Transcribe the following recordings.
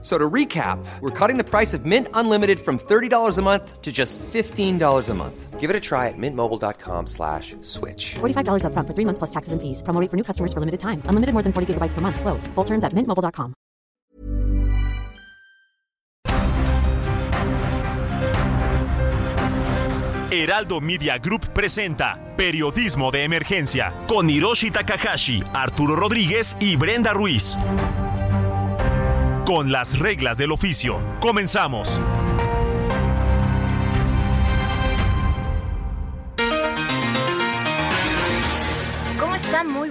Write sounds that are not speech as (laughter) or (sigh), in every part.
So to recap, we're cutting the price of Mint Unlimited from $30 a month to just $15 a month. Give it a try at mintmobile.com slash switch. $45 up front for three months plus taxes and fees. Promo rate for new customers for limited time. Unlimited more than 40 gigabytes per month. Slows. Full terms at mintmobile.com. Heraldo Media Group presenta Periodismo de Emergencia con Hiroshi Takahashi, Arturo Rodríguez y Brenda Ruiz. Con las reglas del oficio. Comenzamos.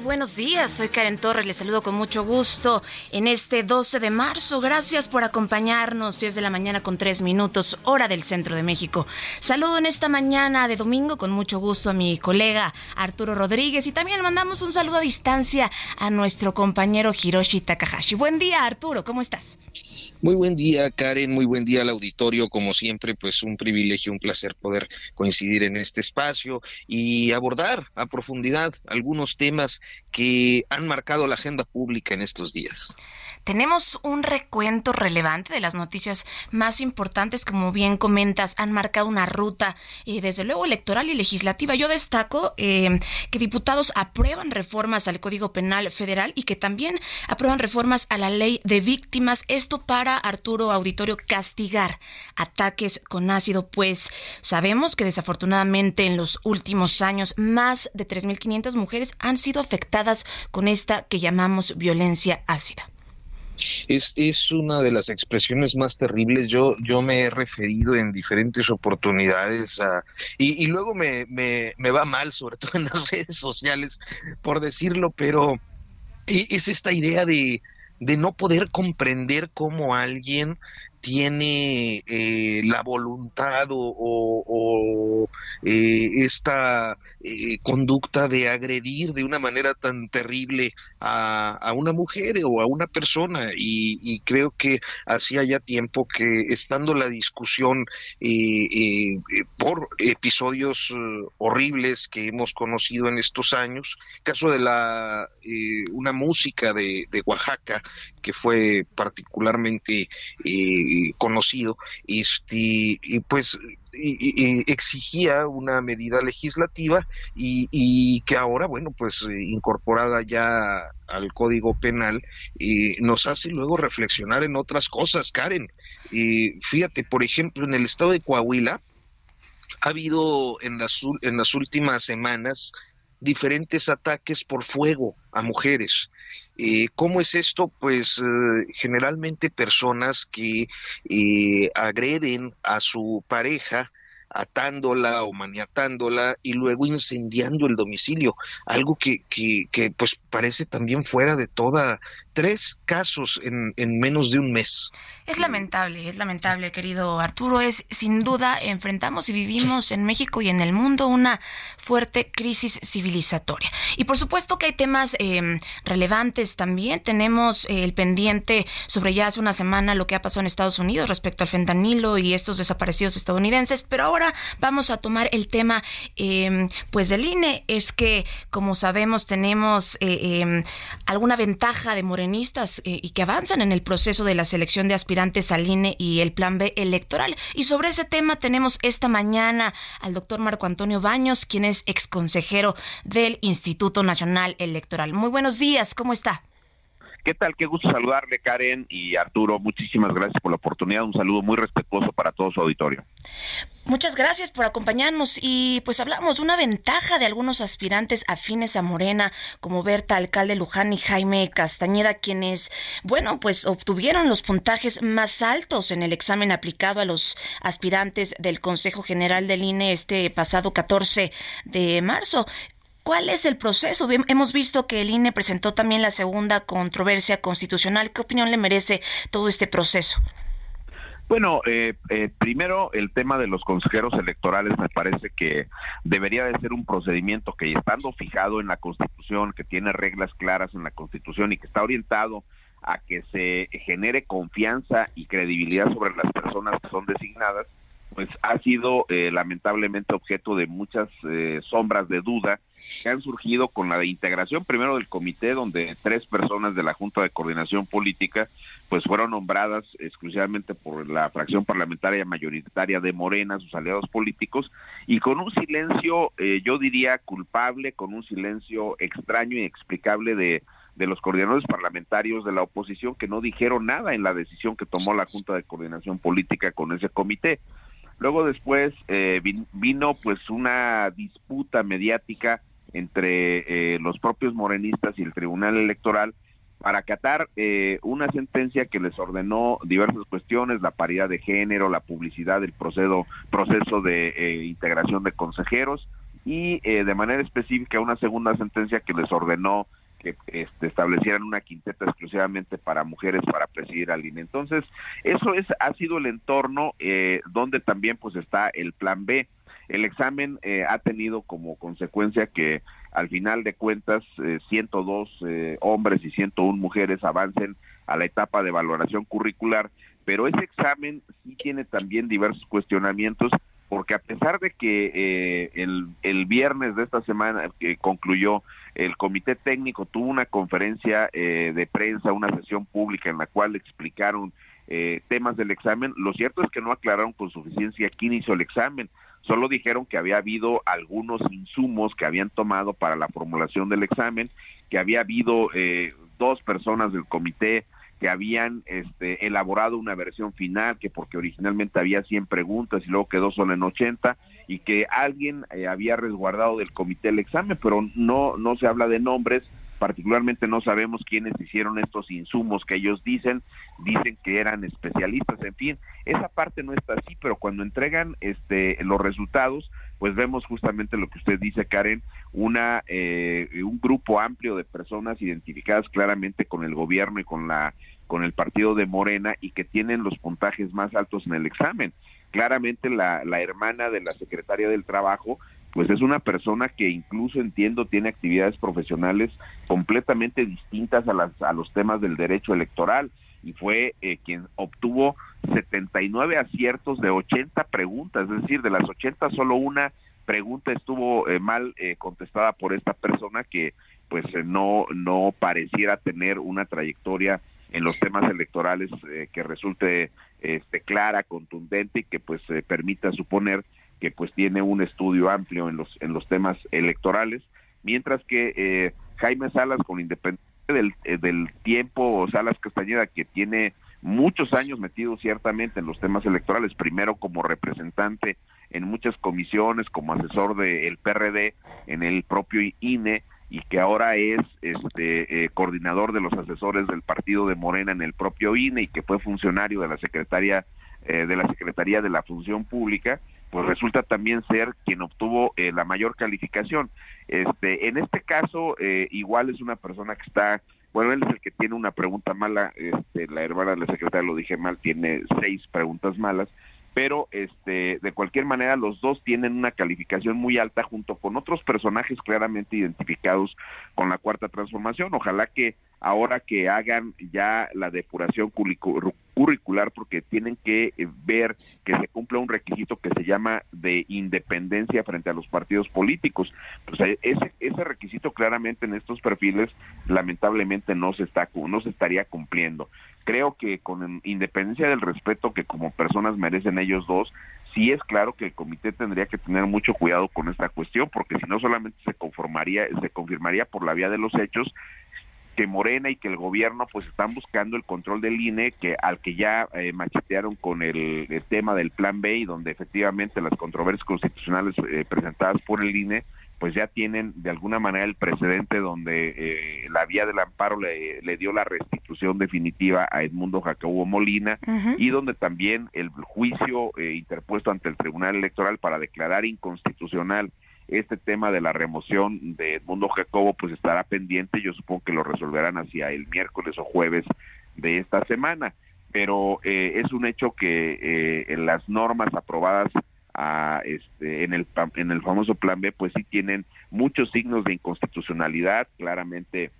Buenos días. Soy Karen Torres. Les saludo con mucho gusto en este 12 de marzo. Gracias por acompañarnos. 10 de la mañana con 3 minutos, hora del centro de México. Saludo en esta mañana de domingo con mucho gusto a mi colega Arturo Rodríguez y también mandamos un saludo a distancia a nuestro compañero Hiroshi Takahashi. Buen día, Arturo. ¿Cómo estás? Muy buen día, Karen. Muy buen día al auditorio. Como siempre, pues un privilegio, un placer poder coincidir en este espacio y abordar a profundidad algunos temas que han marcado la agenda pública en estos días. Tenemos un recuento relevante de las noticias más importantes, como bien comentas, han marcado una ruta, eh, desde luego, electoral y legislativa. Yo destaco eh, que diputados aprueban reformas al Código Penal Federal y que también aprueban reformas a la ley de víctimas. Esto para Arturo Auditorio castigar ataques con ácido, pues sabemos que desafortunadamente en los últimos años más de 3.500 mujeres han sido afectadas con esta que llamamos violencia ácida. Es, es una de las expresiones más terribles. Yo, yo me he referido en diferentes oportunidades a, y, y luego me, me, me va mal, sobre todo en las (laughs) redes sociales, por decirlo, pero es esta idea de, de no poder comprender cómo alguien tiene eh, la voluntad o, eh, esta eh, conducta de agredir de una manera tan terrible a, a una mujer o a una persona. Y, creo que hacía ya tiempo que estando la discusión por episodios horribles que hemos conocido en estos años, caso de la una música de, Oaxaca que fue particularmente eh, conocido, este, y pues y, exigía una medida legislativa y, y, que ahora, bueno, pues eh, incorporada ya al Código Penal, eh, nos hace luego reflexionar en otras cosas, Karen. fíjate, por ejemplo, en el estado de Coahuila, ha habido en las, en las últimas semanas diferentes ataques por fuego a mujeres. Eh, ¿Cómo es esto? Pues eh, generalmente personas que eh, agreden a su pareja atándola o maniatándola y luego incendiando el domicilio, algo que, que, que pues parece también fuera de toda, tres casos en, en, menos de un mes. Es lamentable, es lamentable, querido Arturo. Es sin duda, enfrentamos y vivimos en México y en el mundo una fuerte crisis civilizatoria. Y por supuesto que hay temas eh, relevantes también. Tenemos eh, el pendiente sobre ya hace una semana lo que ha pasado en Estados Unidos respecto al fentanilo y estos desaparecidos estadounidenses. Pero ahora vamos a tomar el tema eh, pues del INE. Es que, como sabemos, tenemos alguna ventaja de Moreno eh, y que avanzan en el proceso de la selección de aspirantes al INE y el plan B electoral. Y sobre ese tema tenemos esta mañana al doctor Marco Antonio Baños, quien es exconsejero del Instituto Nacional Electoral. Muy buenos días, ¿cómo está? ¿Qué tal? Qué gusto saludarle, Karen y Arturo. Muchísimas gracias por la oportunidad. Un saludo muy respetuoso para todo su auditorio. Muchas gracias por acompañarnos y pues hablamos de una ventaja de algunos aspirantes afines a Morena, como Berta Alcalde Luján y Jaime Castañeda, quienes, bueno, pues obtuvieron los puntajes más altos en el examen aplicado a los aspirantes del Consejo General del INE este pasado 14 de marzo. ¿Cuál es el proceso? Hemos visto que el INE presentó también la segunda controversia constitucional. ¿Qué opinión le merece todo este proceso? Bueno, eh, eh, primero el tema de los consejeros electorales me parece que debería de ser un procedimiento que estando fijado en la Constitución, que tiene reglas claras en la Constitución y que está orientado a que se genere confianza y credibilidad sobre las personas que son designadas, pues ha sido eh, lamentablemente objeto de muchas eh, sombras de duda que han surgido con la integración primero del comité donde tres personas de la Junta de Coordinación Política pues fueron nombradas exclusivamente por la fracción parlamentaria mayoritaria de Morena, sus aliados políticos, y con un silencio, eh, yo diría, culpable, con un silencio extraño y explicable de de los coordinadores parlamentarios de la oposición que no dijeron nada en la decisión que tomó la Junta de Coordinación Política con ese comité. Luego después eh, vino pues una disputa mediática entre eh, los propios morenistas y el Tribunal Electoral para acatar eh, una sentencia que les ordenó diversas cuestiones, la paridad de género, la publicidad del proceso, proceso de integración de consejeros y de manera específica una segunda sentencia que les ordenó que este, establecieran una quinteta exclusivamente para mujeres para presidir al INE. Entonces, eso es ha sido el entorno eh, donde también pues está el plan B. El examen eh, ha tenido como consecuencia que al final de cuentas 102 eh, hombres y 101 mujeres avancen a la etapa de valoración curricular, pero ese examen sí tiene también diversos cuestionamientos porque a pesar de que eh, el, el, viernes de esta semana que concluyó, el comité técnico tuvo una conferencia eh, de prensa, una sesión pública en la cual explicaron eh, temas del examen, lo cierto es que no aclararon con suficiencia quién hizo el examen, solo dijeron que había habido algunos insumos que habían tomado para la formulación del examen, que había habido dos personas del comité que habían este, elaborado una versión final, que porque originalmente había 100 preguntas y luego quedó solo en 80, y que alguien eh, había resguardado del comité el examen, pero no, no se habla de nombres, particularmente no sabemos quiénes hicieron estos insumos que ellos dicen, dicen que eran especialistas, en fin, esa parte no está así, pero cuando entregan este los resultados, pues vemos justamente lo que usted dice, Karen, una eh, un grupo amplio de personas identificadas claramente con el gobierno y con la con el partido de Morena y que tienen los puntajes más altos en el examen. Claramente la, la hermana de la secretaria del Trabajo pues es una persona que incluso entiendo tiene actividades profesionales completamente distintas a, las, a los temas del derecho electoral y fue eh, quien obtuvo 79 aciertos de 80 preguntas, es decir, de las 80 solo una pregunta estuvo eh, mal eh, contestada por esta persona que pues no no pareciera tener una trayectoria en los temas electorales que resulte este clara, contundente y que pues permita suponer que pues tiene un estudio amplio en los en los temas electorales, mientras que Jaime Salas con independencia del, eh, del tiempo Salas Castañeda que tiene muchos años metido ciertamente en los temas electorales, primero como representante en muchas comisiones, como asesor del PRD en el propio INE y que ahora es este eh, coordinador de los asesores del partido de Morena en el propio INE y que fue funcionario de la secretaria de la Secretaría de la Función Pública, pues resulta también ser quien obtuvo eh, la mayor calificación. Este, en este caso, eh, igual es una persona que está, bueno, él es el que tiene una pregunta mala, este, la hermana de la secretaria lo dije mal, tiene seis preguntas malas, pero este, de cualquier manera los dos tienen una calificación muy alta junto con otros personajes claramente identificados con la cuarta transformación. Ojalá que ahora que hagan ya la depuración curricular porque tienen que eh, ver que se cumpla un requisito que se llama de independencia frente a los partidos políticos. Pues eh, ese, ese requisito claramente en estos perfiles lamentablemente no se está no se estaría cumpliendo. Creo que con independencia del respeto que como personas merecen ellos dos, sí es claro que el comité tendría que tener mucho cuidado con esta cuestión porque si no solamente se conformaría se confirmaría por la vía de los hechos que Morena y que el gobierno pues están buscando el control del INE que al que ya eh, machetearon con el, tema del plan B y donde efectivamente las controversias constitucionales eh, presentadas por el INE pues ya tienen de alguna manera el precedente donde eh, la vía del amparo le, le, dio la restitución definitiva a Edmundo Jacobo Molina y donde también el juicio interpuesto ante el Tribunal Electoral para declarar inconstitucional este tema de la remoción de Edmundo Jacobo pues estará pendiente, yo supongo que lo resolverán hacia el miércoles o jueves de esta semana, pero eh, es un hecho que eh, las normas aprobadas a, este, en, el, en el famoso plan B pues sí tienen muchos signos de inconstitucionalidad, claramente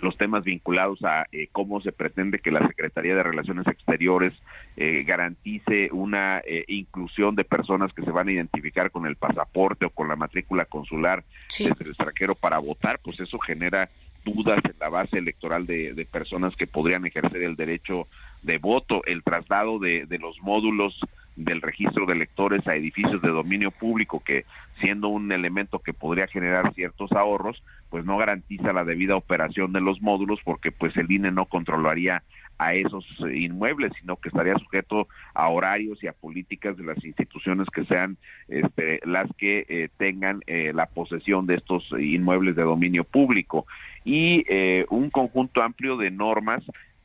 los temas vinculados a eh, cómo se pretende que la Secretaría de Relaciones Exteriores eh, garantice una eh, inclusión de personas que se van a identificar con el pasaporte o con la matrícula consular desde el extranjero para votar, pues eso genera dudas en la base electoral de, de personas que podrían ejercer el derecho de voto, el traslado de, de los módulos del registro de electores a edificios de dominio público, que siendo un elemento que podría generar ciertos ahorros, pues no garantiza la debida operación de los módulos porque pues el INE no controlaría a esos inmuebles, sino que estaría sujeto a horarios y a políticas de las instituciones que sean este, las que eh, tengan eh, la posesión de estos inmuebles de dominio público. Y eh, un conjunto amplio de normas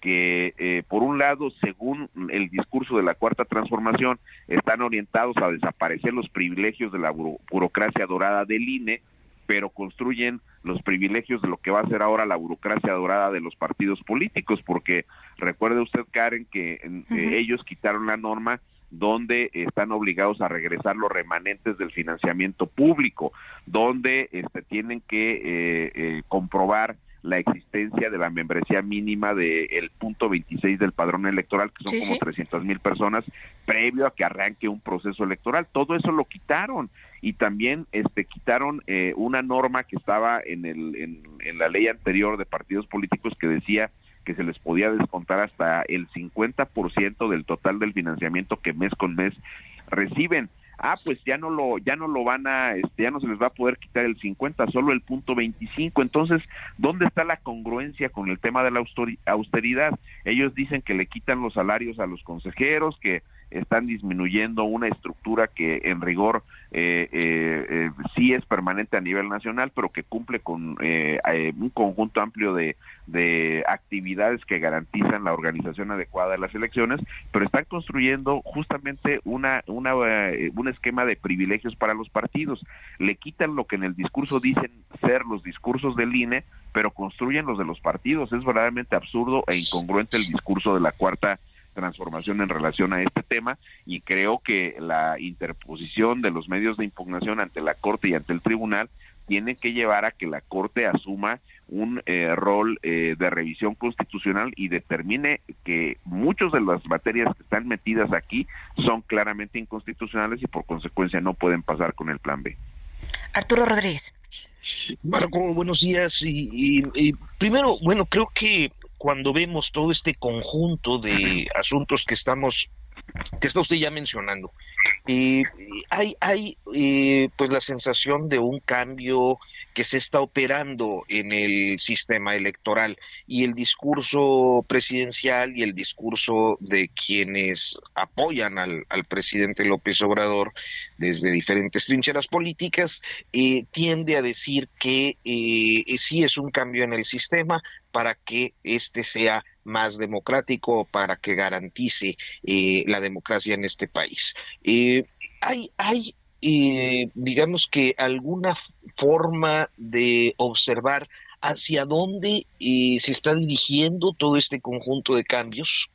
que eh, por un lado, según el discurso de la cuarta transformación, están orientados a desaparecer los privilegios de la burocracia dorada del INE, pero construyen los privilegios de lo que va a ser ahora la burocracia dorada de los partidos políticos, porque recuerde usted, Karen, que eh, ellos quitaron la norma donde están obligados a regresar los remanentes del financiamiento público, donde este, tienen que eh, comprobar la existencia de la membresía mínima del punto 26 del padrón electoral, que son como 300 mil personas, previo a que arranque un proceso electoral. Todo eso lo quitaron. Y también este quitaron eh, una norma que estaba en, el, en, la ley anterior de partidos políticos que decía que se les podía descontar hasta el 50% del total del financiamiento que mes con mes reciben ah, pues ya no lo, ya no lo van a, este, ya no se les va a poder quitar el 50, solo el punto 25. Entonces, ¿dónde está la congruencia con el tema de la austeridad? Ellos dicen que le quitan los salarios a los consejeros, que están disminuyendo una estructura que en rigor eh, eh, eh, sí es permanente a nivel nacional, pero que cumple con un conjunto amplio de, de actividades que garantizan la organización adecuada de las elecciones, pero están construyendo justamente una, una, un esquema de privilegios para los partidos. Le quitan lo que en el discurso dicen ser los discursos del INE, pero construyen los de los partidos. Es verdaderamente absurdo e incongruente el discurso de la cuarta transformación en relación a este tema y creo que la interposición de los medios de impugnación ante la Corte y ante el Tribunal tiene que llevar a que la Corte asuma un eh, rol eh, de revisión constitucional y determine que muchas de las materias que están metidas aquí son claramente inconstitucionales y por consecuencia no pueden pasar con el plan B. Arturo Rodríguez. Marco, buenos días. y, primero, bueno, creo que cuando vemos todo este conjunto de asuntos que estamos que está usted ya mencionando. Eh, hay hay eh, pues la sensación de un cambio que se está operando en el sistema electoral y el discurso presidencial y el discurso de quienes apoyan al, presidente López Obrador desde diferentes trincheras políticas eh, tiende a decir que sí es un cambio en el sistema para que éste sea más democrático, para que garantice eh, la democracia en este país. Eh, hay, hay eh, digamos que alguna forma de observar hacia dónde se está dirigiendo todo este conjunto de cambios.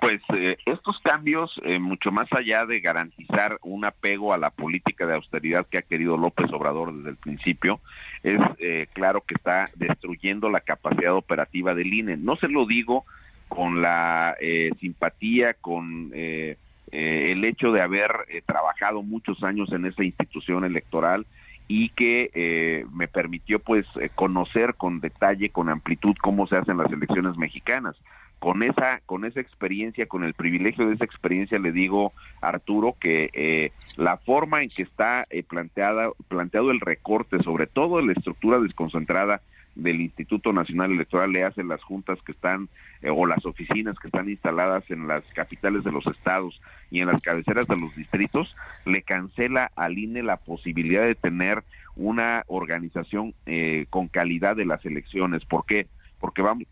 Pues estos cambios, mucho más allá de garantizar un apego a la política de austeridad que ha querido López Obrador desde el principio, es eh, claro que está destruyendo la capacidad operativa del INE. No se lo digo con la eh, simpatía, con eh, el hecho de haber trabajado muchos años en esa institución electoral y que me permitió pues conocer con detalle, con amplitud cómo se hacen las elecciones mexicanas con esa con esa experiencia, con el privilegio de esa experiencia, le digo Arturo que eh, la forma en que está eh, planteada planteado el recorte, sobre todo la estructura desconcentrada del Instituto Nacional Electoral le hacen las juntas que están eh, o las oficinas que están instaladas en las capitales de los estados y en las cabeceras de los distritos, le cancela al INE la posibilidad de tener una organización con calidad de las elecciones. ¿Por qué? Porque vamos,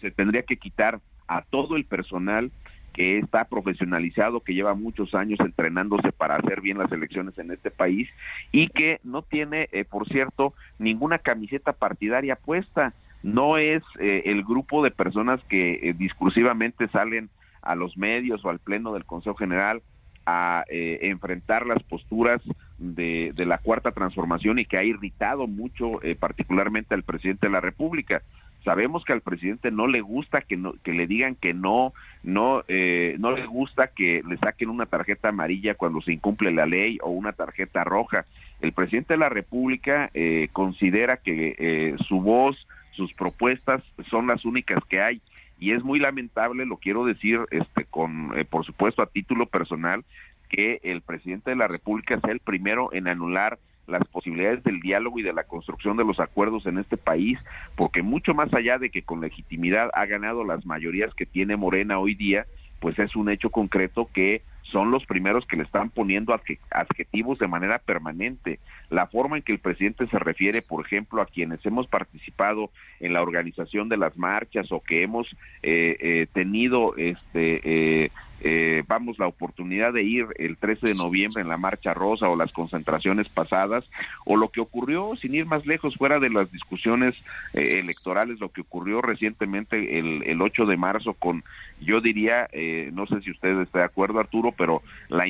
se tendría que quitar a todo el personal que está profesionalizado, que lleva muchos años entrenándose para hacer bien las elecciones en este país y que no tiene, eh, por cierto, ninguna camiseta partidaria puesta. No es eh, el grupo de personas que eh, discursivamente salen a los medios o al pleno del Consejo General a enfrentar las posturas de, la cuarta transformación y que ha irritado mucho particularmente al presidente de la República. Sabemos que al presidente no le gusta que, no, que le digan que no, no, eh, no le gusta que le saquen una tarjeta amarilla cuando se incumple la ley o una tarjeta roja. El presidente de la República eh, considera que su voz, sus propuestas son las únicas que hay y es muy lamentable, lo quiero decir, este, con, por supuesto, a título personal, que el presidente de la República sea el primero en anular las posibilidades del diálogo y de la construcción de los acuerdos en este país, porque mucho más allá de que con legitimidad ha ganado las mayorías que tiene Morena hoy día, pues es un hecho concreto que son los primeros que le están poniendo adjetivos de manera permanente. La forma en que el presidente se refiere, por ejemplo, a quienes hemos participado en la organización de las marchas o que hemos eh, eh, tenido este eh, eh, vamos, la oportunidad de ir el 13 de noviembre en la Marcha Rosa o las concentraciones pasadas, o lo que ocurrió, sin ir más lejos, fuera de las discusiones eh, electorales, lo que ocurrió recientemente el, el 8 de marzo con, yo diría, eh, no sé si usted está de acuerdo, Arturo, pero la,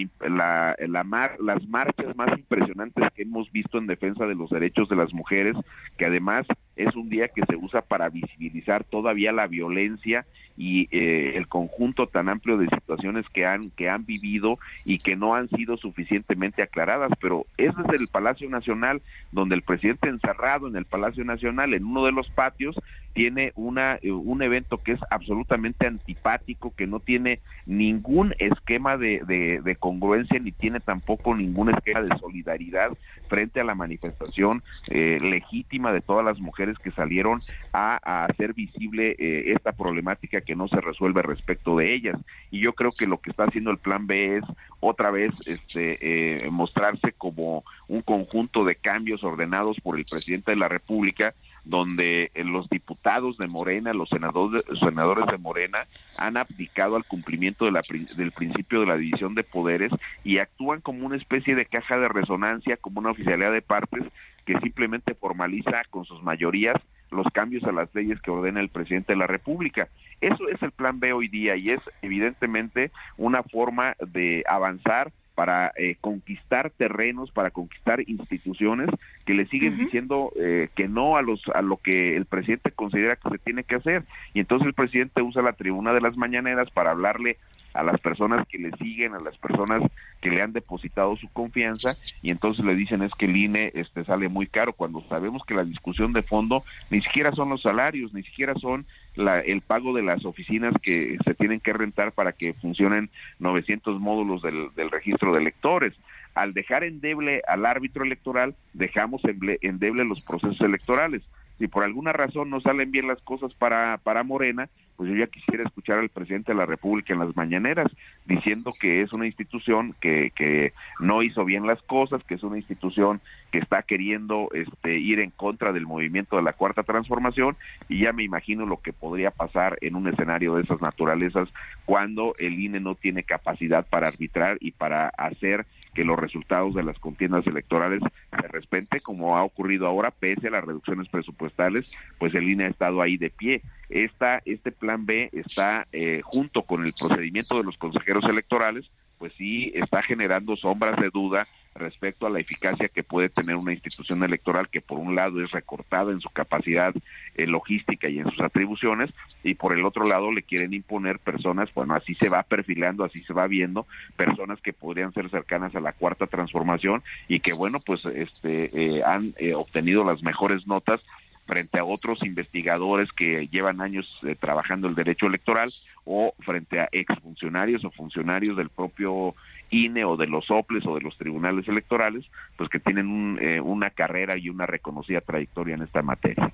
la, mar, las marchas más impresionantes que hemos visto en defensa de los derechos de las mujeres, que además es un día que se usa para visibilizar todavía la violencia y eh, el conjunto tan amplio de situaciones que han que han vivido y que no han sido suficientemente aclaradas pero ese es el Palacio Nacional donde el presidente encerrado en el Palacio Nacional en uno de los patios tiene una eh, un evento que es absolutamente antipático que no tiene ningún esquema de, de, congruencia ni tiene tampoco ningún esquema de solidaridad frente a la manifestación eh, legítima de todas las mujeres que salieron a, hacer visible esta problemática que no se resuelve respecto de ellas. Y yo creo que lo que está haciendo el plan B es otra vez este, eh, mostrarse como un conjunto de cambios ordenados por el presidente de la República donde eh, los diputados de Morena, los senadores, senadores de Morena han abdicado al cumplimiento de la, del principio de la división de poderes y actúan como una especie de caja de resonancia, como una oficialidad de partes que simplemente formaliza con sus mayorías los cambios a las leyes que ordena el presidente de la República. Eso es el plan B hoy día y es evidentemente una forma de avanzar para eh, conquistar terrenos, para conquistar instituciones que le siguen diciendo eh, que no a los a lo que el presidente considera que se tiene que hacer. Y entonces el presidente usa la tribuna de las mañaneras para hablarle a las personas que le siguen, a las personas que le han depositado su confianza y entonces le dicen es que el INE este sale muy caro cuando sabemos que la discusión de fondo ni siquiera son los salarios, ni siquiera son la, el pago de las oficinas que se tienen que rentar para que funcionen 900 módulos del, del registro de electores. Al dejar endeble al árbitro electoral, dejamos endeble los procesos electorales si por alguna razón no salen bien las cosas para, para Morena, pues yo ya quisiera escuchar al presidente de la República en las mañaneras diciendo que es una institución que, que no hizo bien las cosas, que es una institución que está queriendo este, ir en contra del movimiento de la cuarta transformación y ya me imagino lo que podría pasar en un escenario de esas naturalezas cuando el INE no tiene capacidad para arbitrar y para hacer que los resultados de las contiendas electorales se respete como ha ocurrido ahora pese a las reducciones presupuestales pues el INE ha estado ahí de pie. Esta este plan B está eh, junto con el procedimiento de los consejeros electorales pues sí está generando sombras de duda respecto a la eficacia que puede tener una institución electoral que por un lado es recortada en su capacidad eh, logística y en sus atribuciones y por el otro lado le quieren imponer personas, bueno, así se va perfilando, así se va viendo, personas que podrían ser cercanas a la cuarta transformación y que bueno, pues este eh, han eh, obtenido las mejores notas frente a otros investigadores que llevan años trabajando el derecho electoral o frente a exfuncionarios o funcionarios del propio INE o de los OPLES o de los tribunales electorales, pues que tienen eh, una carrera y una reconocida trayectoria en esta materia.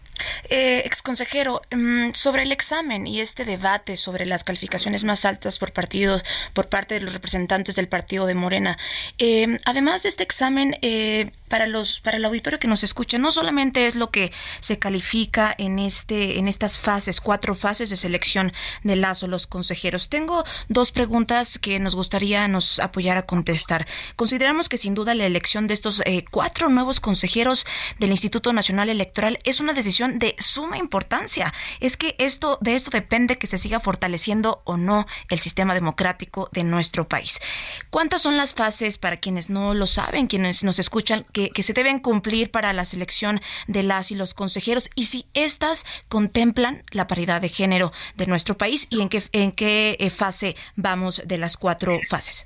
Eh, exconsejero, mm, sobre el examen y este debate sobre las calificaciones más altas por partidos, por parte de los representantes del partido de Morena, eh, además de este examen, eh, para los, para el auditorio que nos escucha, no solamente es lo que se califica en este, en estas fases, cuatro fases de selección de Lazo, los consejeros. Tengo dos preguntas que nos gustaría nos apoyar a contestar. Consideramos que sin duda la elección de estos eh, cuatro nuevos consejeros del Instituto Nacional Electoral es una decisión de suma importancia. Es que esto de esto depende que se siga fortaleciendo o no el sistema democrático de nuestro país. ¿Cuántas son las fases para quienes no lo saben, quienes nos escuchan, que, que se deben cumplir para la selección de las y los consejeros y si estas contemplan la paridad de género de nuestro país y en qué, en qué eh, fase vamos de las cuatro fases.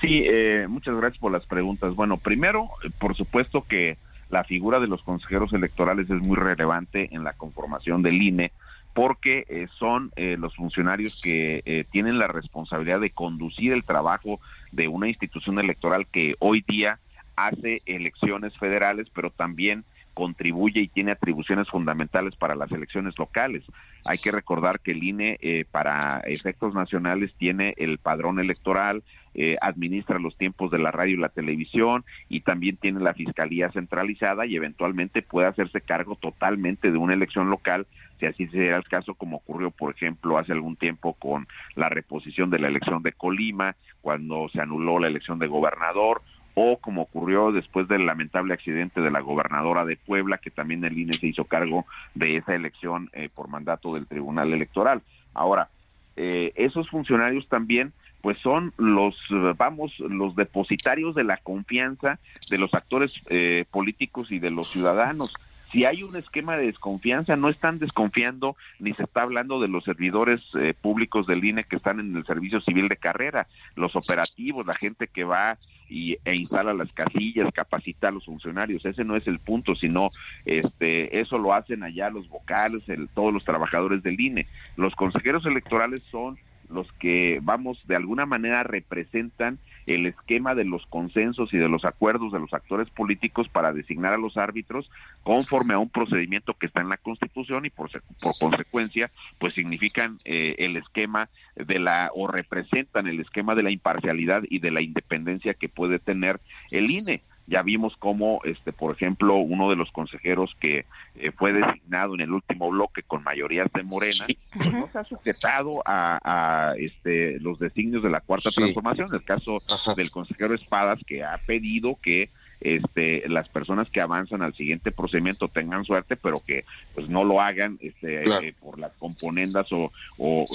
Sí, eh, muchas gracias por las preguntas. Bueno, primero, eh, por supuesto que la figura de los consejeros electorales es muy relevante en la conformación del INE porque son los funcionarios que tienen la responsabilidad de conducir el trabajo de una institución electoral que hoy día hace elecciones federales, pero también contribuye y tiene atribuciones fundamentales para las elecciones locales. Hay que recordar que el INE eh, para efectos nacionales tiene el padrón electoral, eh, administra los tiempos de la radio y la televisión y también tiene la fiscalía centralizada y eventualmente puede hacerse cargo totalmente de una elección local, si así será el caso como ocurrió, por ejemplo, hace algún tiempo con la reposición de la elección de Colima, cuando se anuló la elección de gobernador o como ocurrió después del lamentable accidente de la gobernadora de Puebla, que también el INE se hizo cargo de esa elección eh, por mandato del Tribunal Electoral. Ahora, eh, esos funcionarios también pues son los, vamos, los depositarios de la confianza de los actores eh, políticos y de los ciudadanos si hay un esquema de desconfianza, no están desconfiando ni se está hablando de los servidores eh, públicos del INE que están en el servicio civil de carrera, los operativos, la gente que va y, e instala las casillas, capacita a los funcionarios. Ese no es el punto, sino este, eso lo hacen allá los vocales, el, todos los trabajadores del INE. Los consejeros electorales son los que, vamos, de alguna manera representan el esquema de los consensos y de los acuerdos de los actores políticos para designar a los árbitros conforme a un procedimiento que está en la Constitución y por, por consecuencia, pues significan eh, el esquema de la o representan el esquema de la imparcialidad y de la independencia que puede tener el INE. Ya vimos cómo, este, por ejemplo, uno de los consejeros que eh, fue designado en el último bloque con mayorías de Morena, pues no se ha sujetado a, este, los designios de la cuarta transformación. El caso del consejero Espadas, que ha pedido que este, las personas que avanzan al siguiente procedimiento tengan suerte, pero que pues no lo hagan este, eh, por las componendas o,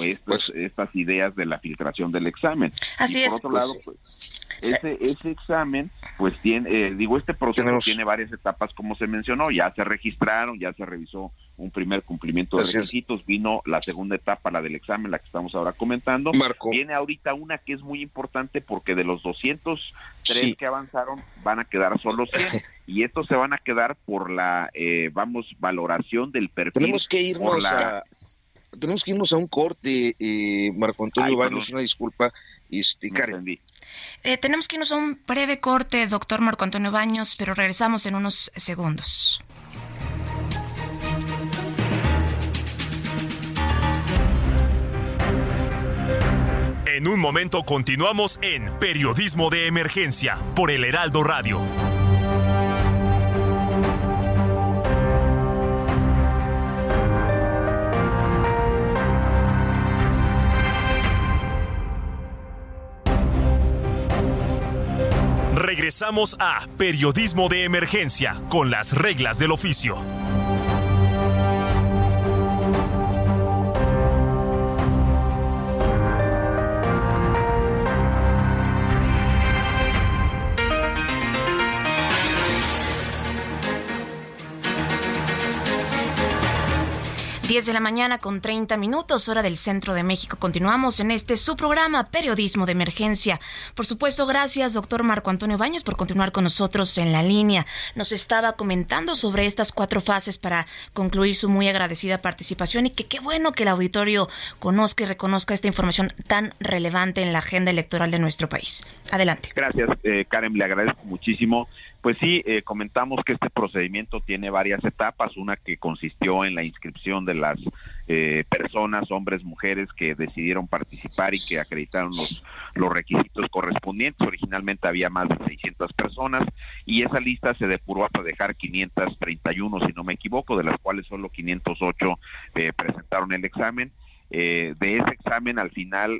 estas, pues estas ideas de la filtración del examen. Así y por otro lado, pues, ese, ese examen, pues tiene, eh, digo, este proceso tiene varias etapas, como se mencionó, ya se registraron, ya se revisó un primer cumplimiento de requisitos, vino la segunda etapa, la del examen, la que estamos ahora comentando. Viene ahorita una que es muy importante porque de los 203 que avanzaron van a quedar solo 100 (laughs) y estos se van a quedar por la, eh, vamos, valoración del perfil. Tenemos que irnos a... Tenemos que irnos a un corte, eh, Marco Antonio Baños, una disculpa. Este, Karen. Eh, tenemos que irnos a un breve corte, doctor Marco Antonio Baños, pero regresamos en unos segundos. En un momento continuamos en Periodismo de Emergencia por el Heraldo Radio. Regresamos a Periodismo de Emergencia con las reglas del oficio. 10 de la mañana con 30 minutos, hora del centro de México. Continuamos en este su programa Periodismo de Emergencia. Por supuesto, gracias, doctor Marco Antonio Baños, por continuar con nosotros en la línea. Nos estaba comentando sobre estas cuatro fases para concluir su muy agradecida participación y que qué bueno que el auditorio conozca y reconozca esta información tan relevante en la agenda electoral de nuestro país. Adelante. Gracias, eh, Karen, le agradezco muchísimo. Pues sí, eh, comentamos que este procedimiento tiene varias etapas, una que consistió en la inscripción de las eh, personas, hombres, mujeres que decidieron participar y que acreditaron los, requisitos correspondientes. Originalmente había más de 600 personas y esa lista se depuró hasta dejar 531, si no me equivoco, de las cuales solo 508 eh, presentaron el examen. de ese examen al final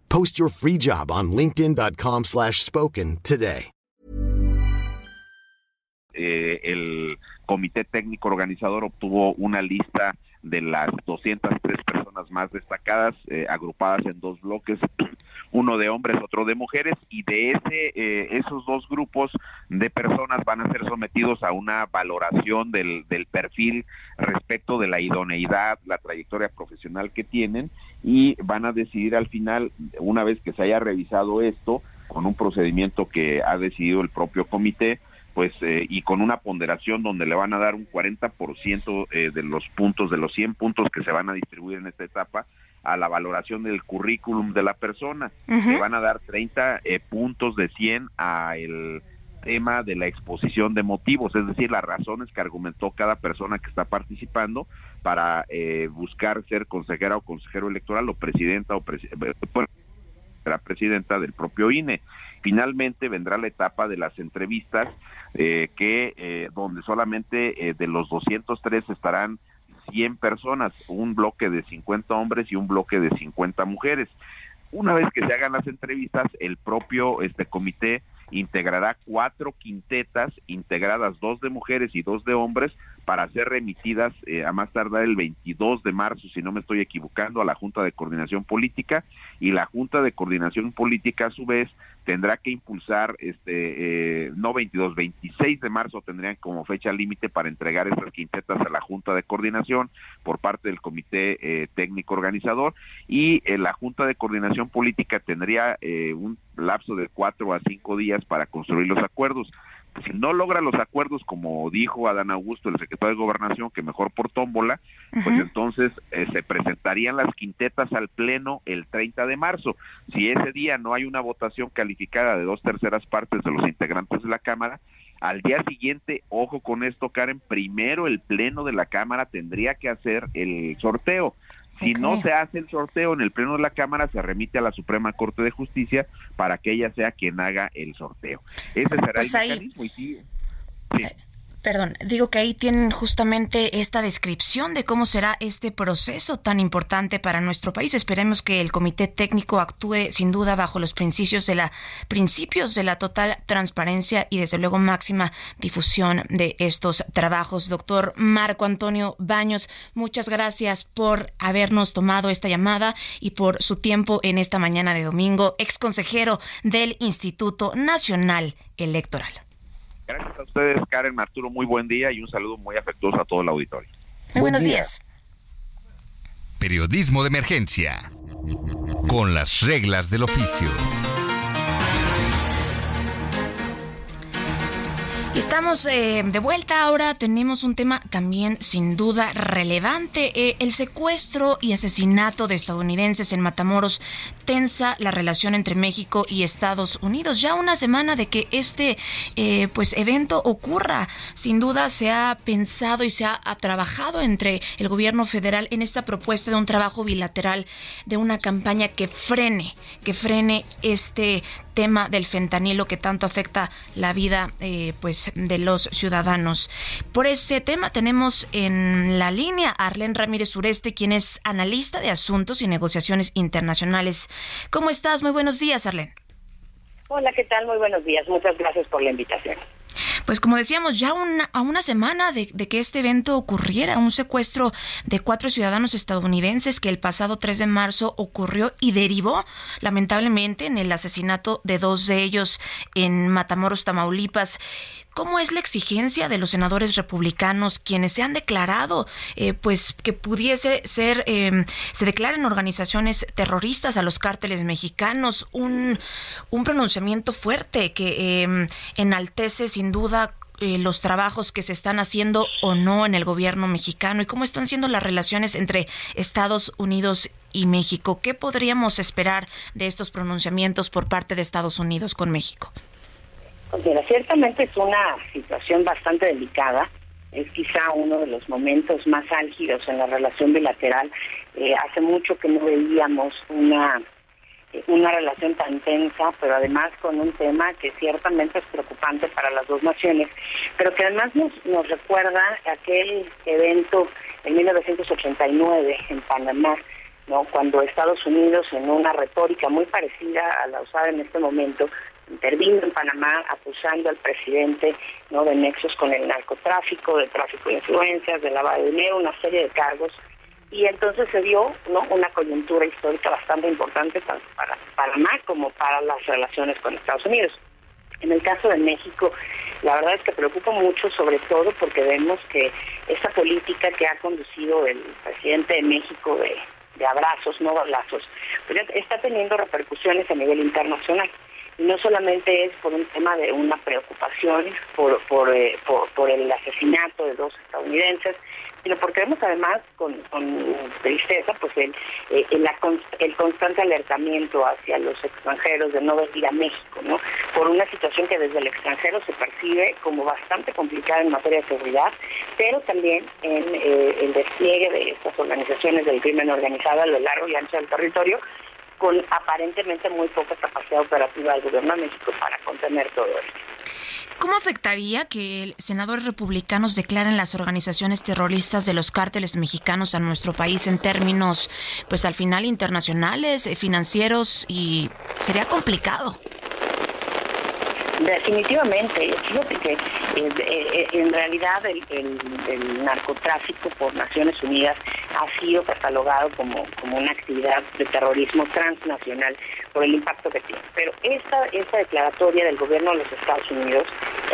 Post your free job on linkedin.com slash spoken today. Eh, el comité técnico organizador obtuvo una lista de las 203 personas más destacadas, eh, agrupadas en dos bloques, (clears throat) uno de hombres, otro de mujeres, y de ese, eh, esos dos grupos de personas van a ser sometidos a una valoración del, del perfil respecto de la idoneidad, la trayectoria profesional que tienen, y van a decidir al final, una vez que se haya revisado esto, con un procedimiento que ha decidido el propio comité, pues eh, y con una ponderación donde le van a dar un 40% eh, de los puntos de los 100 puntos que se van a distribuir en esta etapa a la valoración del currículum de la persona. Le van a dar 30 eh, puntos de 100 a el tema de la exposición de motivos, es decir, las razones que argumentó cada persona que está participando para eh, buscar ser consejera o consejero electoral o presidenta o presi la presidenta del propio INE. Finalmente vendrá la etapa de las entrevistas, eh, que eh, donde solamente eh, de los 203 estarán 100 personas, un bloque de 50 hombres y un bloque de 50 mujeres. Una vez que se hagan las entrevistas, el propio este comité integrará cuatro quintetas, integradas dos de mujeres y dos de hombres, para ser remitidas eh, a más tardar el 22 de marzo, si no me estoy equivocando, a la Junta de Coordinación Política y la Junta de Coordinación Política a su vez tendrá que impulsar este eh, no 22, 26 de marzo tendrían como fecha límite para entregar esas quintetas a la Junta de Coordinación por parte del Comité eh, Técnico Organizador y la Junta de Coordinación Política tendría un lapso de cuatro a cinco días para construir los acuerdos si no logra los acuerdos, como dijo Adán Augusto, el secretario de Gobernación, que mejor por tómbola, pues entonces eh, se presentarían las quintetas al Pleno el 30 de marzo. Si ese día no hay una votación calificada de dos terceras partes de los integrantes de la Cámara, al día siguiente, ojo con esto, Karen, primero el Pleno de la Cámara tendría que hacer el sorteo. Si no se hace el sorteo en el Pleno de la Cámara, se remite a la Suprema Corte de Justicia para que ella sea quien haga el sorteo. Ese será Pues el ahí- mecanismo. Y sí, sí. Perdón, digo que ahí tienen justamente esta descripción de cómo será este proceso tan importante para nuestro país. Esperemos que el comité técnico actúe sin duda bajo los principios de la principios de la total transparencia y desde luego máxima difusión de estos trabajos. Doctor Marco Antonio Baños, muchas gracias por habernos tomado esta llamada y por su tiempo en esta mañana de domingo, ex consejero del Instituto Nacional Electoral. Gracias a ustedes, Karen, Arturo, muy buen día y un saludo muy afectuoso a todo el auditorio. Muy buenos días. Periodismo de emergencia. Con las reglas del oficio. Estamos eh, de vuelta ahora, tenemos un tema también sin duda relevante, eh, el secuestro y asesinato de estadounidenses en Matamoros tensa la relación entre México y Estados Unidos. Ya una semana de que este eh, pues evento ocurra, sin duda se ha pensado y se ha, ha trabajado entre el gobierno federal en esta propuesta de un trabajo bilateral, de una campaña que frene, que frene este tema del fentanilo que tanto afecta la vida eh, pues de los ciudadanos. Por ese tema tenemos en la línea a Arlen Ramírez Sureste, quien es analista de asuntos y negociaciones internacionales. ¿Cómo estás? Muy buenos días, Arlen. Hola, ¿qué tal? Muy buenos días. Muchas gracias por la invitación. Pues como decíamos, ya a una semana de, de, que este evento ocurriera, un secuestro de cuatro ciudadanos estadounidenses que el pasado 3 de marzo ocurrió y derivó lamentablemente en el asesinato de dos de ellos en Matamoros, Tamaulipas. ¿Cómo es la exigencia de los senadores republicanos quienes se han declarado, eh, pues, que pudiese ser, eh, se declaren organizaciones terroristas a los cárteles mexicanos? Un, un pronunciamiento fuerte que eh, enaltece sin duda eh, los trabajos que se están haciendo o no en el gobierno mexicano y cómo están siendo las relaciones entre Estados Unidos y México. ¿Qué podríamos esperar de estos pronunciamientos por parte de Estados Unidos con México? Mira, ciertamente es una situación bastante delicada. Es quizá uno de los momentos más álgidos en la relación bilateral. Eh, hace mucho que no veíamos una una relación tan tensa, pero además con un tema que ciertamente es preocupante para las dos naciones, pero que además nos, nos recuerda aquel evento en 1989 en Panamá, ¿no? cuando Estados Unidos, en una retórica muy parecida a la usada en este momento, intervino en Panamá acusando al presidente ¿no? de nexos con el narcotráfico, de tráfico de influencias, de lavado de dinero, una serie de cargos y entonces se dio ¿no? una coyuntura histórica bastante importante tanto para Panamá como para las relaciones con Estados Unidos. En el caso de México, la verdad es que preocupa mucho, sobre todo porque vemos que esa política que ha conducido el presidente de México de, abrazos, no balazos, pues está teniendo repercusiones a nivel internacional. No solamente es por un tema de una preocupación por, por, eh, por el asesinato de dos estadounidenses, sino porque vemos además con, tristeza pues el, eh, el, constante alertamiento hacia los extranjeros de no venir a México, ¿no? Por una situación que desde el extranjero se percibe como bastante complicada en materia de seguridad, pero también en eh, el despliegue de estas organizaciones del crimen organizado a lo largo y ancho del territorio, con aparentemente muy poca capacidad operativa del gobierno de México para contener todo esto. ¿Cómo afectaría que senadores republicanos declaren las organizaciones terroristas de los cárteles mexicanos a nuestro país en términos, pues al final internacionales, eh, financieros y sería complicado? Definitivamente, fíjate que eh, eh, en realidad el, narcotráfico por Naciones Unidas ha sido catalogado como, como una actividad de terrorismo transnacional por el impacto que tiene. Pero esta, esta declaratoria del gobierno de los Estados Unidos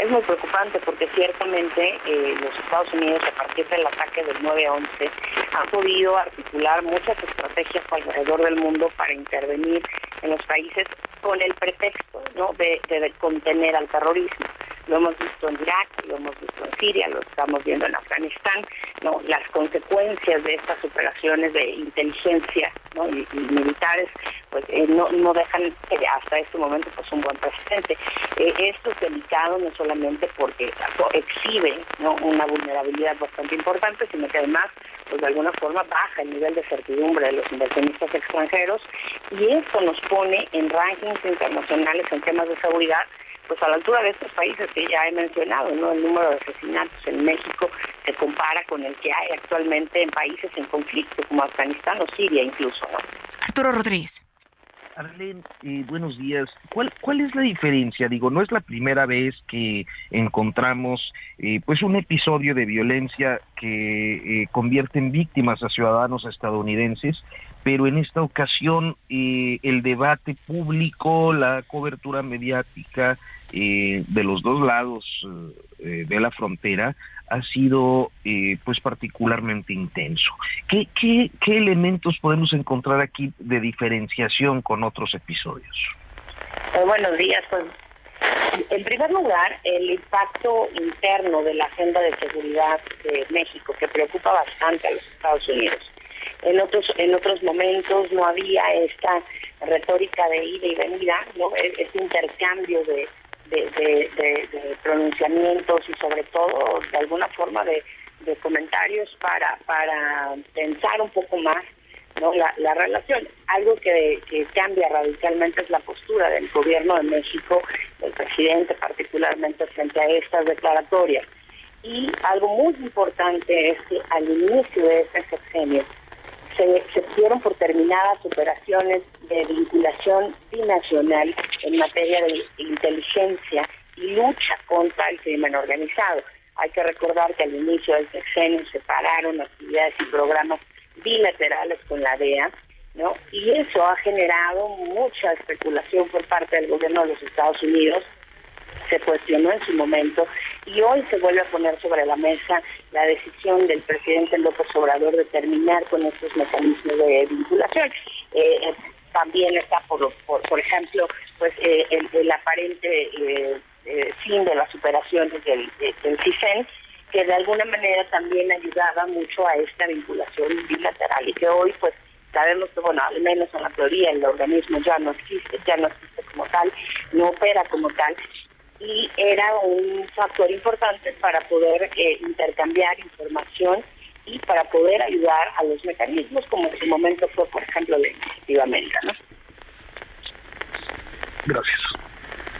es muy preocupante porque ciertamente eh, los Estados Unidos a partir del ataque del 9-11 han podido articular muchas estrategias alrededor del mundo para intervenir en los países con el pretexto ¿no? de, de contener al terrorismo. Lo hemos visto en Irak, lo hemos visto en Siria, lo estamos viendo en Afganistán, ¿no? Las consecuencias de estas operaciones de inteligencia y, militares pues eh, no, no dejan eh, hasta este momento pues un buen precedente. Eh, esto es delicado no solamente porque exhibe una vulnerabilidad bastante importante, sino que además pues de alguna forma baja el nivel de certidumbre de los inversionistas extranjeros y esto nos pone en rankings internacionales en temas de seguridad pues a la altura de estos países que ya he mencionado, ¿no? El número de asesinatos en México se compara con el que hay actualmente en países en conflicto como Afganistán o Siria incluso, ¿no? Arturo Rodríguez. Arlene, eh, buenos días. ¿Cuál, ¿Cuál es la diferencia? Digo, no es la primera vez que encontramos eh, pues un episodio de violencia que eh, convierte en víctimas a ciudadanos estadounidenses pero en esta ocasión eh, el debate público, la cobertura mediática eh, de los dos lados eh, de la frontera ha sido pues particularmente intenso. ¿Qué, ¿Qué, qué, elementos podemos encontrar aquí de diferenciación con otros episodios? buenos días, pues en primer lugar, el impacto interno de la agenda de seguridad de México, que preocupa bastante a los Estados Unidos en otros en otros momentos no había esta retórica de ida y venida, ¿no? Este intercambio de, pronunciamientos y sobre todo de alguna forma de, comentarios para, para pensar un poco más ¿no? la, relación. Algo que, que, cambia radicalmente es la postura del gobierno de México, del presidente particularmente frente a estas declaratorias. Y algo muy importante es que al inicio de este sexenio se, se dieron por terminadas operaciones de vinculación binacional en materia de inteligencia y lucha contra el crimen organizado. Hay que recordar que al inicio del sexenio se pararon actividades y programas bilaterales con la DEA, ¿no? Y eso ha generado mucha especulación por parte del gobierno de los Estados Unidos se cuestionó en su momento y hoy se vuelve a poner sobre la mesa la decisión del presidente López Obrador de terminar con estos mecanismos de vinculación. Eh, eh, también está, por, por, ejemplo, pues eh, el, aparente fin de las operaciones del, del que de alguna manera también ayudaba mucho a esta vinculación bilateral y que hoy pues sabemos que, bueno, al menos en la teoría el organismo ya no existe, ya no existe como tal, no opera como tal, y era un factor importante para poder eh, intercambiar información y para poder ayudar a los mecanismos, como en su momento fue, por ejemplo, la iniciativa América. Gracias.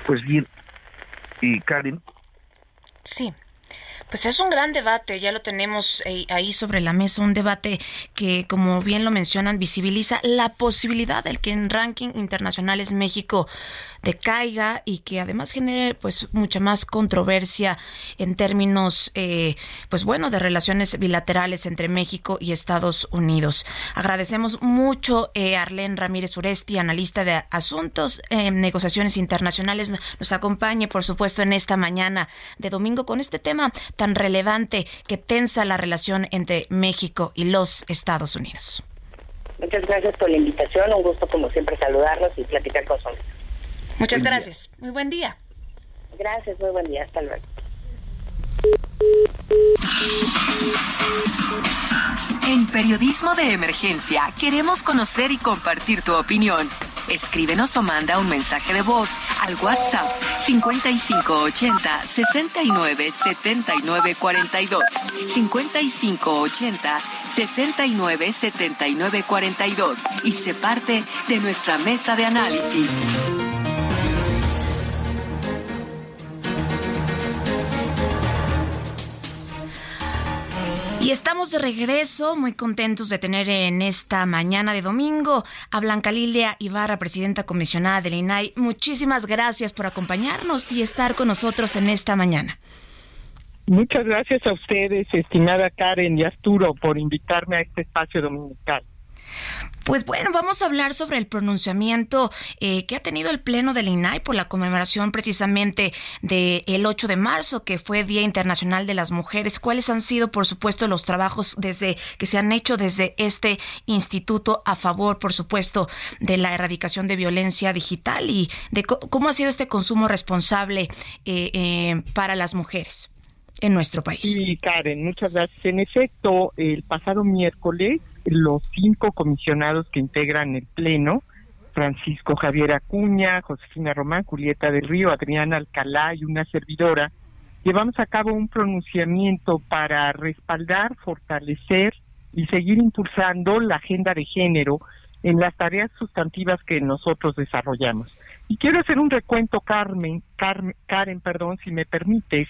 Pues bien, y Karen. Sí. Pues es un gran debate, ya lo tenemos eh, ahí sobre la mesa, un debate que, como bien lo mencionan, visibiliza la posibilidad del que en ranking internacionales México decaiga y que además genere pues mucha más controversia en términos eh, pues bueno de relaciones bilaterales entre México y Estados Unidos. Agradecemos mucho eh, Arlene Ramírez Uresti, analista de asuntos en negociaciones internacionales, nos acompañe por supuesto en esta mañana de domingo con este tema tan relevante que tensa la relación entre México y los Estados Unidos. Muchas gracias por la invitación, un gusto como siempre saludarlos y platicar con nosotros. Muchas gracias. Muy buen día. Gracias, muy buen día. Hasta luego. En Periodismo de Emergencia queremos conocer y compartir tu opinión. Escríbenos o manda un mensaje de voz al WhatsApp 5580 69 79 42. 5580 69 79 42 y se parte de nuestra mesa de análisis. Y estamos de regreso, muy contentos de tener en esta mañana de domingo a Blanca Lilia Ibarra, presidenta comisionada del INAI. Muchísimas gracias por acompañarnos y estar con nosotros en esta mañana. Muchas gracias a ustedes, estimada Karen y Arturo, por invitarme a este espacio dominical. Pues bueno, vamos a hablar sobre el pronunciamiento eh, que ha tenido el Pleno del INAI por la conmemoración precisamente del 8 de marzo, que fue Día Internacional de las Mujeres. ¿Cuáles han sido, por supuesto, los trabajos desde que se han hecho desde este instituto a favor, por supuesto, de la erradicación de violencia digital y de cómo ha sido este consumo responsable eh, eh, para las mujeres? en nuestro país. Sí, Karen, muchas gracias. En efecto, el pasado miércoles los cinco comisionados que integran el Pleno, Francisco Javier Acuña, Josefina Román, Julieta del Río, Adriana Alcalá y una servidora, llevamos a cabo un pronunciamiento para respaldar, fortalecer y seguir impulsando la agenda de género en las tareas sustantivas que nosotros desarrollamos. Y quiero hacer un recuento, Carmen, Karen, perdón, si me permites,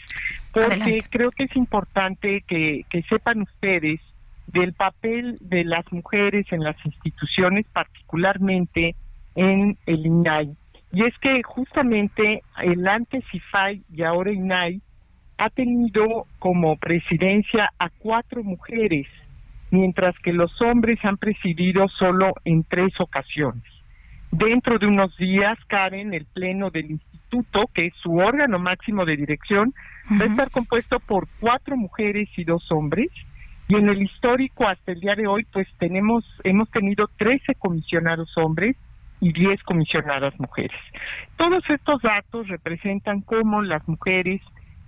porque creo que es importante que, que sepan ustedes del papel de las mujeres en las instituciones, particularmente en el INAI. Y es que justamente el antes IFAI y ahora INAI ha tenido como presidencia a cuatro mujeres, mientras que los hombres han presidido solo en tres ocasiones. Dentro de unos días, Karen, el Pleno del Instituto, que es su órgano máximo de dirección, va a estar compuesto por cuatro mujeres y dos hombres, y en el histórico hasta el día de hoy, pues tenemos, hemos tenido 13 comisionados hombres y 10 comisionadas mujeres. Todos estos datos representan cómo las mujeres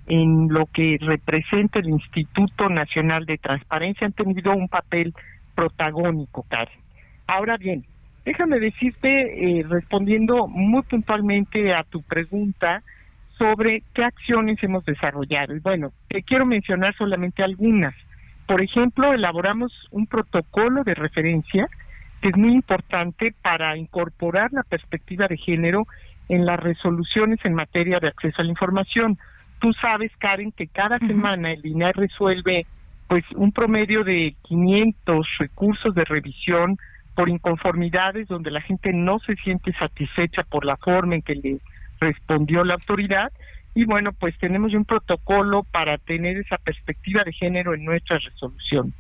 en lo que representa el Instituto Nacional de Transparencia han tenido un papel protagónico, Karen. Ahora bien, déjame decirte, eh, respondiendo muy puntualmente a tu pregunta sobre qué acciones hemos desarrollado. Y bueno, te quiero mencionar solamente algunas. Por ejemplo, elaboramos un protocolo de referencia que es muy importante para incorporar la perspectiva de género en las resoluciones en materia de acceso a la información. Tú sabes, Karen, que cada semana el INAI resuelve pues un promedio de 500 recursos de revisión por inconformidades donde la gente no se siente satisfecha por la forma en que le respondió la autoridad y bueno, pues tenemos un protocolo para tener esa perspectiva de género en nuestra resolución.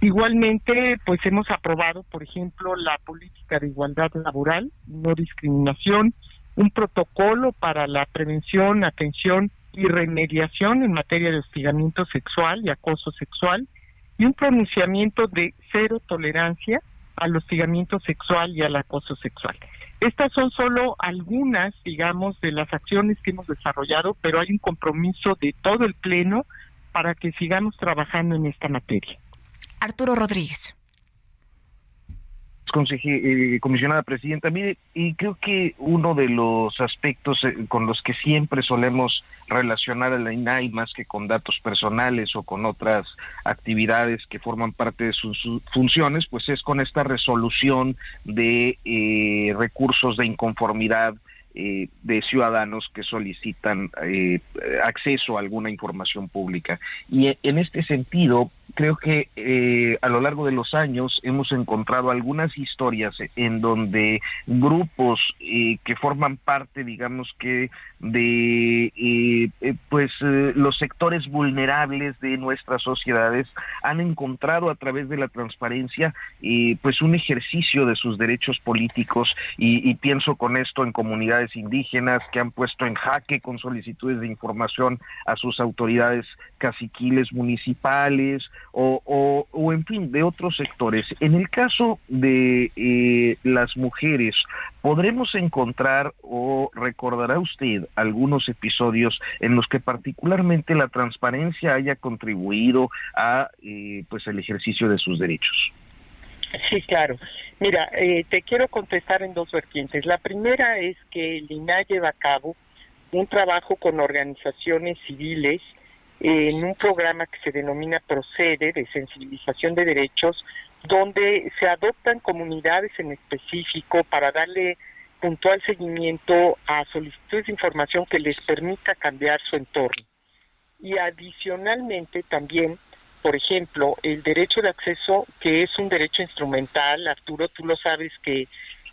Igualmente, pues hemos aprobado, por ejemplo, la política de igualdad laboral, no discriminación, un protocolo para la prevención, atención y remediación en materia de hostigamiento sexual y acoso sexual, y un pronunciamiento de cero tolerancia al hostigamiento sexual y al acoso sexual. Estas son solo algunas, digamos, de las acciones que hemos desarrollado, pero hay un compromiso de todo el Pleno para que sigamos trabajando en esta materia. Arturo Rodríguez. Eh, comisionada presidenta. Mire, y creo que uno de los aspectos eh, con los que siempre solemos relacionar a la INAI más que con datos personales o con otras actividades que forman parte de sus, funciones, pues es con esta resolución de eh, recursos de inconformidad de ciudadanos que solicitan acceso a alguna información pública. Y en este sentido, creo que eh, a lo largo de los años hemos encontrado algunas historias en donde grupos eh, que forman parte, digamos que, de eh, pues los sectores vulnerables de nuestras sociedades han encontrado a través de la transparencia pues un ejercicio de sus derechos políticos. Y, pienso con esto en comunidades indígenas que han puesto en jaque con solicitudes de información a sus autoridades caciquiles municipales o, o, en fin, de otros sectores. En el caso de eh, las mujeres, ¿podremos encontrar o recordará usted algunos episodios en los que particularmente la transparencia haya contribuido a eh, pues el ejercicio de sus derechos? Sí, claro. Mira, eh, te quiero contestar en dos vertientes. La primera es que el INAH lleva a cabo un trabajo con organizaciones civiles en un programa que se denomina Procede de sensibilización de derechos, donde se adoptan comunidades en específico para darle puntual seguimiento a solicitudes de información que les permita cambiar su entorno. Y adicionalmente también, por ejemplo, el derecho de acceso, que es un derecho instrumental, Arturo, tú lo sabes que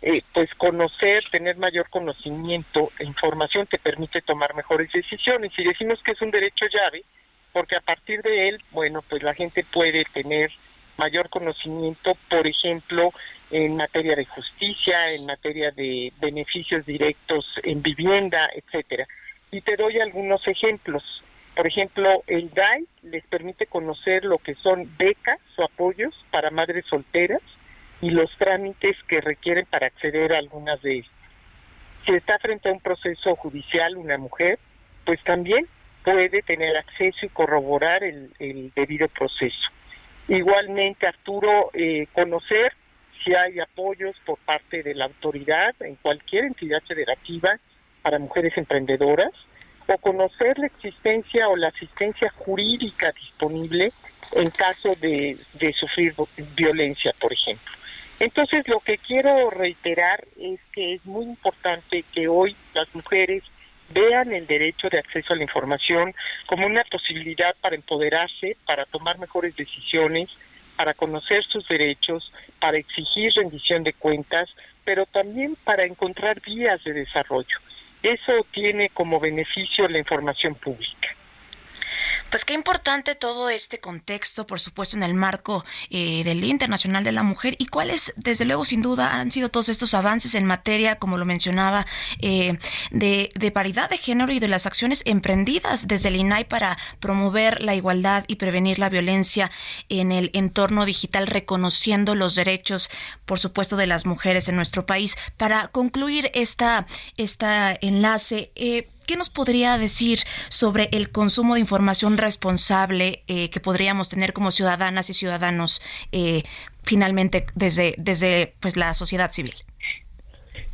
eh, pues conocer, tener mayor conocimiento e información te permite tomar mejores decisiones. Y decimos que es un derecho llave, porque a partir de él, bueno, pues la gente puede tener mayor conocimiento, por ejemplo, en materia de justicia, en materia de beneficios directos en vivienda, etcétera. Y te doy algunos ejemplos. Por ejemplo, el DAI les permite conocer lo que son becas o apoyos para madres solteras, y los trámites que requieren para acceder a algunas de ellas. Si está frente a un proceso judicial una mujer, pues también puede tener acceso y corroborar el, debido proceso. Igualmente, Arturo, eh, conocer si hay apoyos por parte de la autoridad en cualquier entidad federativa para mujeres emprendedoras, o conocer la existencia o la asistencia jurídica disponible en caso de sufrir violencia, por ejemplo. Entonces, lo que quiero reiterar es que es muy importante que hoy las mujeres vean el derecho de acceso a la información como una posibilidad para empoderarse, para tomar mejores decisiones, para conocer sus derechos, para exigir rendición de cuentas, pero también para encontrar vías de desarrollo. Eso tiene como beneficio la información pública. Pues qué importante todo este contexto, por supuesto, en el marco eh, del Día Internacional de la Mujer y cuáles, desde luego, sin duda, han sido todos estos avances en materia, como lo mencionaba, eh, de, paridad de género y de las acciones emprendidas desde el INAI para promover la igualdad y prevenir la violencia en el entorno digital, reconociendo los derechos, por supuesto, de las mujeres en nuestro país. Para concluir esta, esta enlace, eh, ¿Qué nos podría decir sobre el consumo de información responsable eh, que podríamos tener como ciudadanas y ciudadanos eh, finalmente desde, desde pues, la sociedad civil?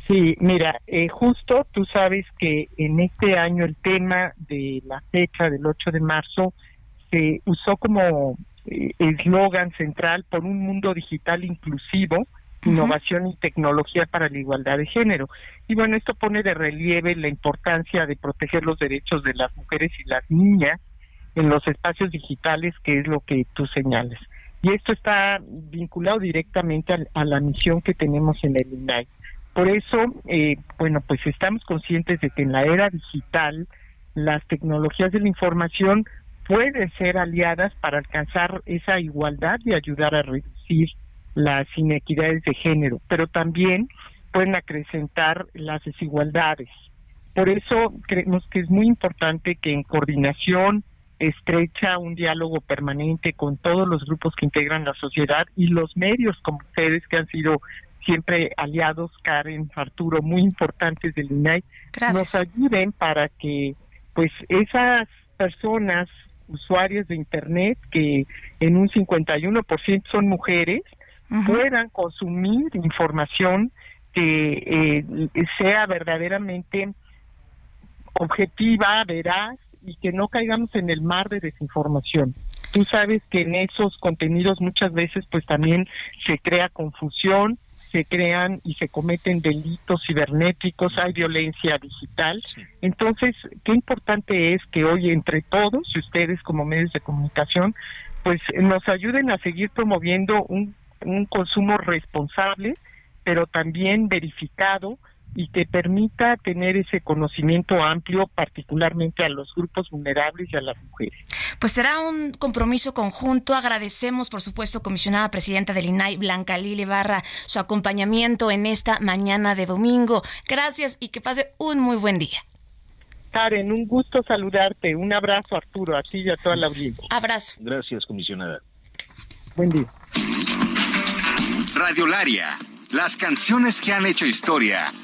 Sí, mira, eh, justo tú sabes que en este año el tema de la fecha del 8 de marzo se usó como eslogan central por un mundo digital inclusivo innovación y tecnología para la igualdad de género. Y bueno, esto pone de relieve la importancia de proteger los derechos de las mujeres y las niñas en los espacios digitales, que es lo que tú señalas. Y esto está vinculado directamente a, la misión que tenemos en el INAI. Por eso, eh, bueno, pues estamos conscientes de que en la era digital las tecnologías de la información pueden ser aliadas para alcanzar esa igualdad y ayudar a reducir las inequidades de género, pero también pueden acrecentar las desigualdades. Por eso creemos que es muy importante que en coordinación estrecha un diálogo permanente con todos los grupos que integran la sociedad y los medios como ustedes que han sido siempre aliados, Karen, Arturo, muy importantes del INAI, nos ayuden para que pues esas personas, usuarios de Internet, que en un 51% son mujeres, puedan consumir información que eh, sea verdaderamente objetiva, veraz y que no caigamos en el mar de desinformación. Tú sabes que en esos contenidos muchas veces pues también se crea confusión, se crean y se cometen delitos cibernéticos, hay violencia digital. Entonces, qué importante es que hoy entre todos, y ustedes como medios de comunicación, pues nos ayuden a seguir promoviendo un, un consumo responsable, pero también verificado y que permita tener ese conocimiento amplio, particularmente a los grupos vulnerables y a las mujeres. Pues será un compromiso conjunto. Agradecemos, por supuesto, comisionada presidenta del INAI, Blanca Lili Barra, su acompañamiento en esta mañana de domingo. Gracias y que pase un muy buen día. Karen, un gusto saludarte. Un abrazo, Arturo, a ti y a toda la audiencia. Abrazo. Gracias, comisionada. Buen día. Radiolaria, las canciones que han hecho historia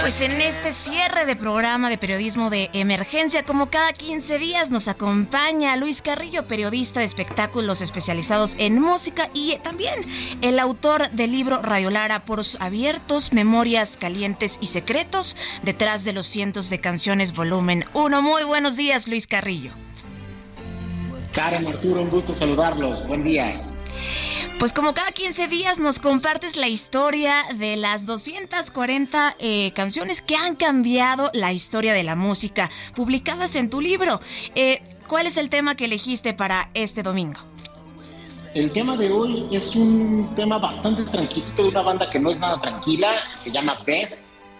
Pues en este cierre de programa de periodismo de emergencia, como cada 15 días, nos acompaña Luis Carrillo, periodista de espectáculos especializados en música y también el autor del libro Radio Lara, Poros Abiertos, Memorias Calientes y Secretos, detrás de los cientos de canciones, volumen 1. Muy buenos días, Luis Carrillo. Karen, Arturo, un gusto saludarlos. Buen día. Pues como cada 15 días nos compartes la historia de las 240 eh, canciones que han cambiado la historia de la música, publicadas en tu libro. Eh, ¿Cuál es el tema que elegiste para este domingo? El tema de hoy es un tema bastante tranquilito de una banda que no es nada tranquila, se llama Beth,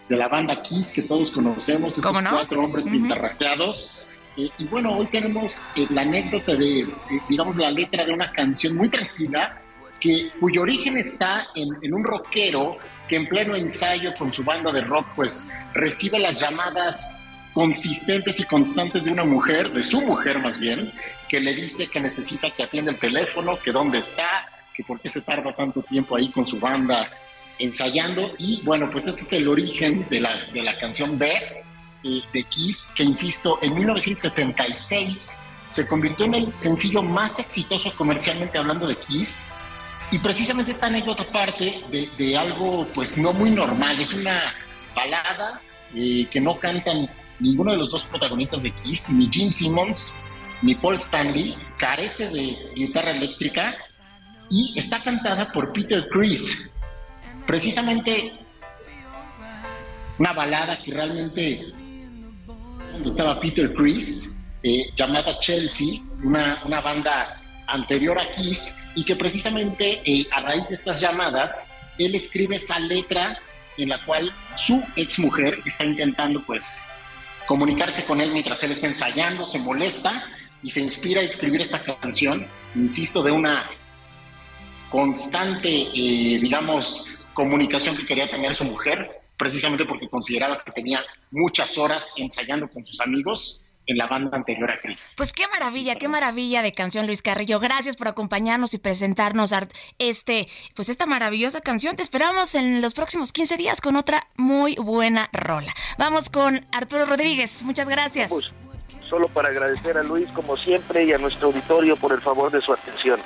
de la banda Kiss que todos conocemos, estos cuatro hombres pintarrajeados. Eh, y bueno, hoy tenemos la anécdota de, digamos, la letra de una canción muy tranquila, cuyo origen está en, un rockero que en pleno ensayo con su banda de rock, pues recibe las llamadas consistentes y constantes de una mujer, de su mujer más bien, que le dice que necesita que atienda el teléfono, que dónde está, que por qué se tarda tanto tiempo ahí con su banda ensayando. Y bueno, pues este es el origen de la, de la canción B eh, de Kiss, que insisto, en 1976 se convirtió en el sencillo más exitoso comercialmente hablando de Kiss. Y precisamente esta anécdota parte de, algo pues no muy normal, es una balada eh, que no cantan ninguno de los dos protagonistas de Kiss, ni Gene Simmons ni Paul Stanley, carece de guitarra eléctrica y está cantada por Peter Chris. Precisamente una balada que realmente estaba Peter Chris, eh, llamada Chelsea, una, una banda anterior a Kiss, y que precisamente eh, a raíz de estas llamadas, él escribe esa letra en la cual su ex mujer está intentando pues comunicarse con él mientras él está ensayando, se molesta y se inspira a escribir esta canción, insisto, de una constante, eh, digamos, comunicación que quería tener su mujer, precisamente porque consideraba que tenía muchas horas ensayando con sus amigos en la banda anterior a Chris. Pues qué maravilla, qué maravilla de canción, Luis Carrillo. Gracias por acompañarnos y presentarnos este, pues esta maravillosa canción. Te esperamos en los próximos 15 días con otra muy buena rola. Vamos con Arturo Rodríguez. Muchas gracias. Pues, solo para agradecer a Luis como siempre y a nuestro auditorio por el favor de su atención.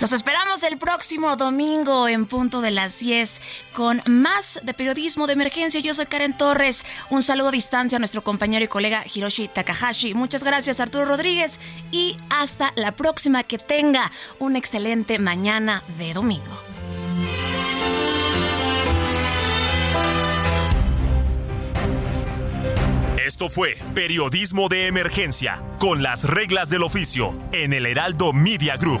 Los esperamos el próximo domingo en punto de las 10 con más de periodismo de emergencia. Yo soy Karen Torres. Un saludo a distancia a nuestro compañero y colega Hiroshi Takahashi. Muchas gracias Arturo Rodríguez y hasta la próxima. Que tenga un excelente mañana de domingo. Esto fue Periodismo de Emergencia, con las reglas del oficio, en el Heraldo Media Group.